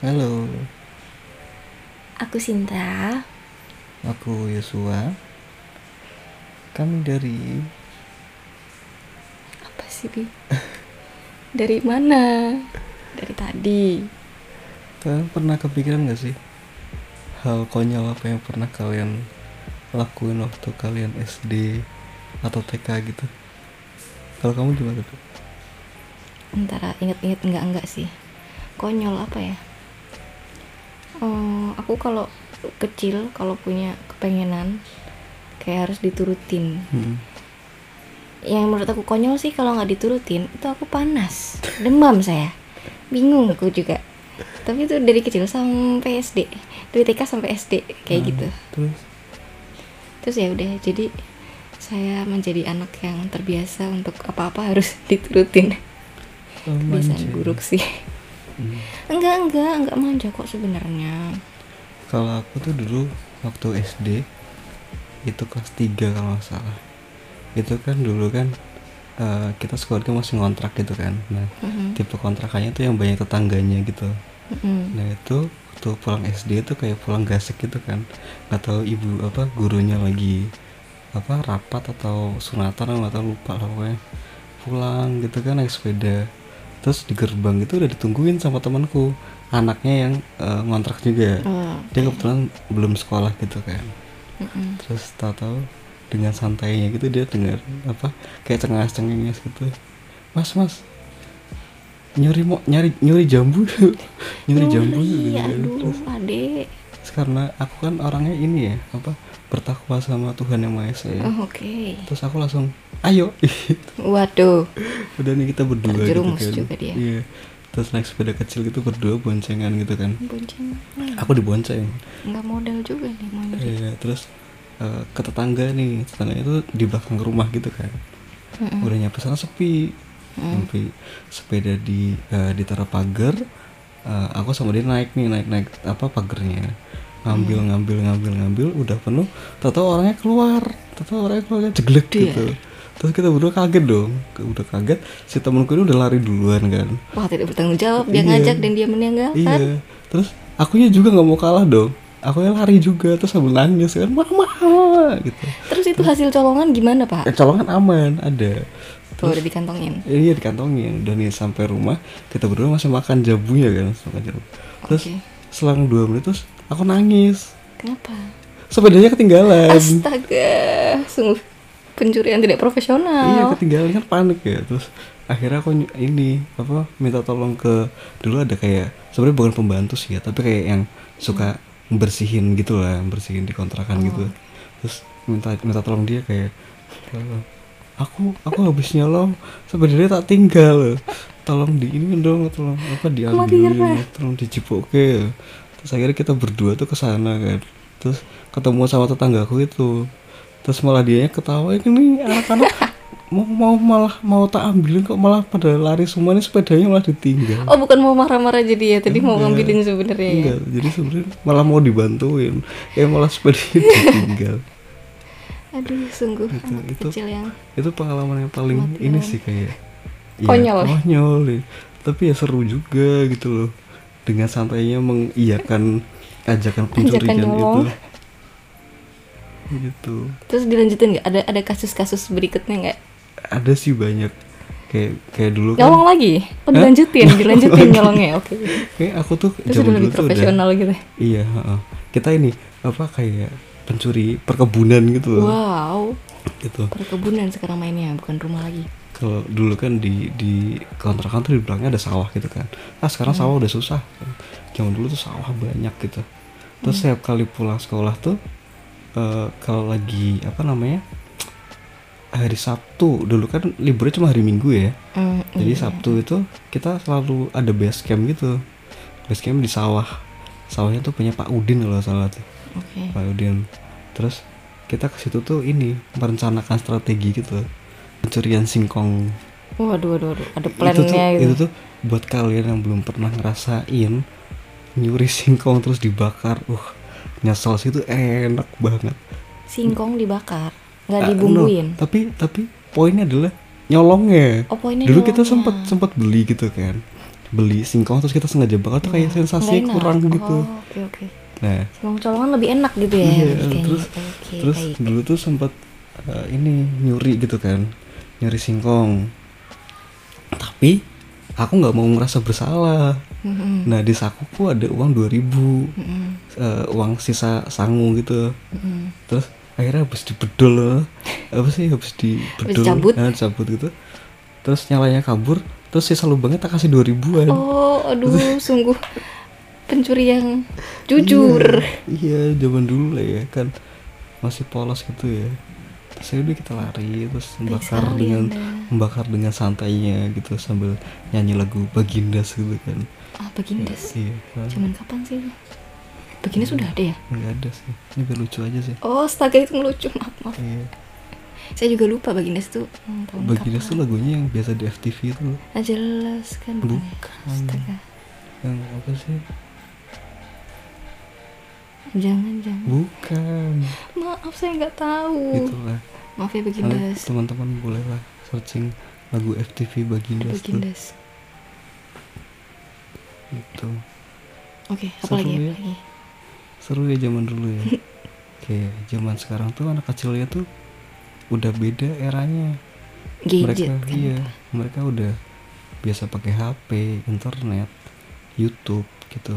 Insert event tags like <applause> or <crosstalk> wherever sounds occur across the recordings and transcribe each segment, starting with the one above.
Halo, Aku Sinta. aku Yosua. Kami dari Apa sih, Bi? <laughs> Dari mana? Dari tadi. kalian pernah kepikiran gak sih hal konyol apa yang pernah kalian lakuin waktu kalian SD atau TK gitu? Kalau kamu gimana tuh? Antara inget-inget enggak-enggak sih. Konyol apa ya? Oh, aku kalau kecil kalau punya kepengenan kayak harus diturutin. Hmm. Yang menurut aku konyol sih kalau nggak diturutin itu aku panas, demam saya, bingung aku juga. Tapi itu dari kecil sampai SD, dari TK sampai SD kayak Ah, gitu. Terus terus ya udah jadi saya menjadi anak yang terbiasa untuk apa-apa harus <laughs> diturutin oh, kebiasaan buruk sih Hmm. enggak enggak enggak manja kok sebenarnya Kalau aku tuh dulu waktu SD itu kelas 3 kalau nggak salah. Itu kan dulu kan eh, kita sekolahnya masih ngontrak gitu kan. Nah, Mhm, tipe kontrakannya tuh yang banyak tetangganya gitu. mhm. Nah itu waktu pulang SD itu kayak pulang gasek gitu kan nggak tahu ibu apa gurunya lagi apa rapat atau sunatan tahu lupa lah pokoknya pulang gitu kan naik sepeda terus di gerbang itu udah ditungguin sama temanku. Anaknya yang eh, ngontrak juga. Oh, dia kebetulan belum sekolah gitu kan. Mhm. terus tahu-tahu dengan santainya gitu dia dengar apa kayak cengas cengenges gitu. Mas mas nyuri mau nyari nyuri jambu <laughs> nyuri jambu Nyuri, gitu kan. aduh Terus, adek terus karena aku kan orangnya ini ya apa bertakwa sama Tuhan yang Maha Esa ya. Oh, oke. Terus aku langsung ayo. Waduh. Udah nih kita berdua gitu kan. juga dia. iya. Terus naik sepeda kecil gitu berdua boncengan gitu kan. Bonceng. Aku dibonceng. Nggak modal juga nih mau Iya, terus eh, ke tetangga nih. Tetangganya itu di belakang rumah gitu kan. Mhm, udah nyampe sana sepi. Mhm. sampai sepeda di eh, ditaruh pagar eh, aku sama dia naik nih naik naik apa pagernya. Ngambil Hmm. ngambil ngambil ngambil udah penuh. Tahu orangnya keluar. Tahu orangnya keluar jeglek gitu terus kita berdua kaget dong. Udah kaget si temenku ini udah lari duluan kan. Wah tidak bertanggung jawab. Dia Iya. ngajak dan dia meninggalkan iya. Terus akunya juga nggak mau kalah dong. Aku yang lari juga terus sambil nangis kan. Mama gitu. Terus itu hasil colongan gimana pak? Eh, colongan aman ada. Tuh udah dikantongin? Iya dikantongin. Dan nih sampai rumah kita berdua masih makan jabunya kan makan jabu terus selang dua menit terus aku nangis. Kenapa? Sepedanya ketinggalan. Astaga, sungguh pencurian tidak iya profesional. ketinggalan kan panik ya. Terus akhirnya aku ini apa minta tolong ke dulu ada kayak sebenarnya bukan pembantu sih ya tapi kayak yang suka bersihin gitu lah bersihin di kontrakan gitu. Terus minta minta tolong dia kayak "Eh, aku aku habis nyolong sebenarnya tak tinggal. Tolong di ini dong tolong apa diambil tolong dijipoke terus akhirnya kita berdua tuh ke sana kan. Terus ketemu sama tetanggaku itu terus malah dia ketawa ini anak-anak mau mau malah mau tak ambilin kok malah pada lari semua nih sepedanya malah ditinggal Oh, bukan mau marah-marah jadi ya, tadi mau Enggak. ngambilin sebenarnya ya. enggak jadi sebenarnya malah mau dibantuin ya malah sepedanya <laughs> ditinggal Aduh, sungguh Itu- anak itu- kecil yang itu pengalaman yang paling ini orang. sih kayak ya, Konyol. konyol ya. tapi ya seru juga gitu loh dengan santainya mengiyakan ajakan pencurian itu. Gitu terus dilanjutin nggak? Ada ada kasus-kasus berikutnya nggak? ada sih banyak kayak kayak dulu kan Nyolong lagi? Oh, Hah? dilanjutin, dilanjutin nyolongnya. Oke. kayak aku tuh Terus udah lebih tuh udah profesional gitu. iya heeh. kita ini apa kayak pencuri perkebunan gitu loh Wow, gitu perkebunan sekarang mainnya bukan rumah lagi. kalau dulu kan di di kontrakan tuh di belakangnya ada sawah gitu kan ah sekarang Hmm. sawah udah susah zaman dulu tuh sawah banyak gitu terus Hmm. setiap kali pulang sekolah tuh eh, kalau lagi apa namanya hari Sabtu. Dulu kan liburnya cuma hari Minggu ya. Hmm, jadi iya. Sabtu itu kita selalu ada base camp gitu. Base camp di sawah. Sawahnya tuh punya Pak Udin kalau salah tuh. Oke. Pak Udin. Terus kita ke situ tuh ini merencanakan strategi gitu. Pencurian singkong. Waduh, waduh, waduh. Ada itu tuh plannya itu gitu. tuh buat kalian yang belum pernah ngerasain nyuri singkong terus dibakar. Uh nyesel sih itu enak banget. Singkong dibakar, nggak Ah, dibumbuin. no, tapi tapi poinnya adalah nyolongnya. Oh, poinnya dulu kita nyolongnya. sempat sempat beli gitu kan. Beli singkong terus kita sengaja bakar tuh kayak sensasinya Nggak enak. kurang gitu. oh, oke oke. Nah. Singkong colongan lebih enak gitu ya Iya, kayaknya. terus oke terus baik. dulu tuh sempat eh, ini nyuri gitu kan. Nyuri singkong. Tapi aku nggak mau ngerasa bersalah Mm-mm. nah di sakuku ada uang 2000 Mm-mm. eh, uang sisa sangu gitu Mm-mm. terus akhirnya habis dibedol apa sih habis dibedol dicabut? nah, dicabut gitu terus nyalanya kabur terus sisa lubangnya tak kasih 2000an oh aduh <laughs> sungguh pencuri yang jujur iya zaman dulu lah ya kan masih polos gitu ya terus udah kita lari terus membakar sekali dengan. Membakar dengan santainya gitu sambil nyanyi lagu Bagindas gitu kan. Ah Bagindas? Iya kan. zaman kapan sih Bagindas sudah ada ya? Nggak ada sih. Ini biar lucu aja sih. Oh astaga itu ngelucu maaf maaf. Iya. Saya juga lupa Bagindas tuh hmm, tahun tuh kapan. lagunya yang biasa di FTV itu Ah, jelas kan bukan ya? Bukan. astaga. Yang apa sih? Jangan jangan. Bukan. Maaf saya nggak tahu. Itulah maaf ya Bagindas. Teman-teman boleh lah searching lagu FTV Bagindas, tuh. Bagindas. Gitu. Oke apa Seru lagi? Apa ya. lagi? Seru ya zaman dulu ya. <laughs> Kayak zaman sekarang tuh anak kecilnya tuh udah beda eranya. Gadget mereka kan iya mereka udah biasa pakai HP internet YouTube gitu.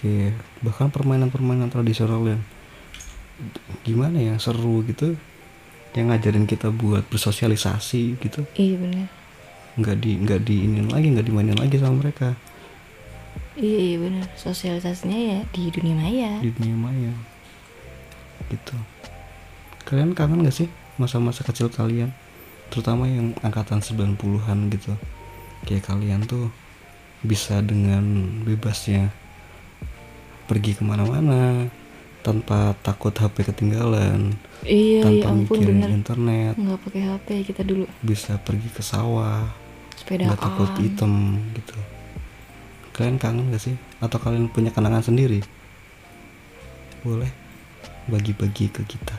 Kayak bahkan permainan-permainan tradisional yang gimana ya seru gitu yang ngajarin kita buat bersosialisasi gitu. Iya benar nggak di nggak diinin lagi nggak dimainin lagi sama mereka. Iya iya benar sosialisasinya ya di dunia maya. Di dunia maya. Gitu. Kalian kangen gak sih masa-masa kecil kalian? Terutama yang angkatan 90-an gitu. Kayak kalian tuh bisa dengan bebasnya pergi ke mana-mana tanpa takut HP ketinggalan iya ya tanpa ampun mikirin benar internet. Nggak pakai HP kita dulu. Bisa pergi ke sawah sepedaan nggak takut hitam gitu. Kalian kangen gak sih? Atau kalian punya kenangan sendiri? Boleh bagi-bagi ke kita.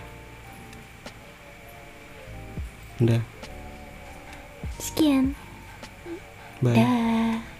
Udah. Sekian. Bye. Dah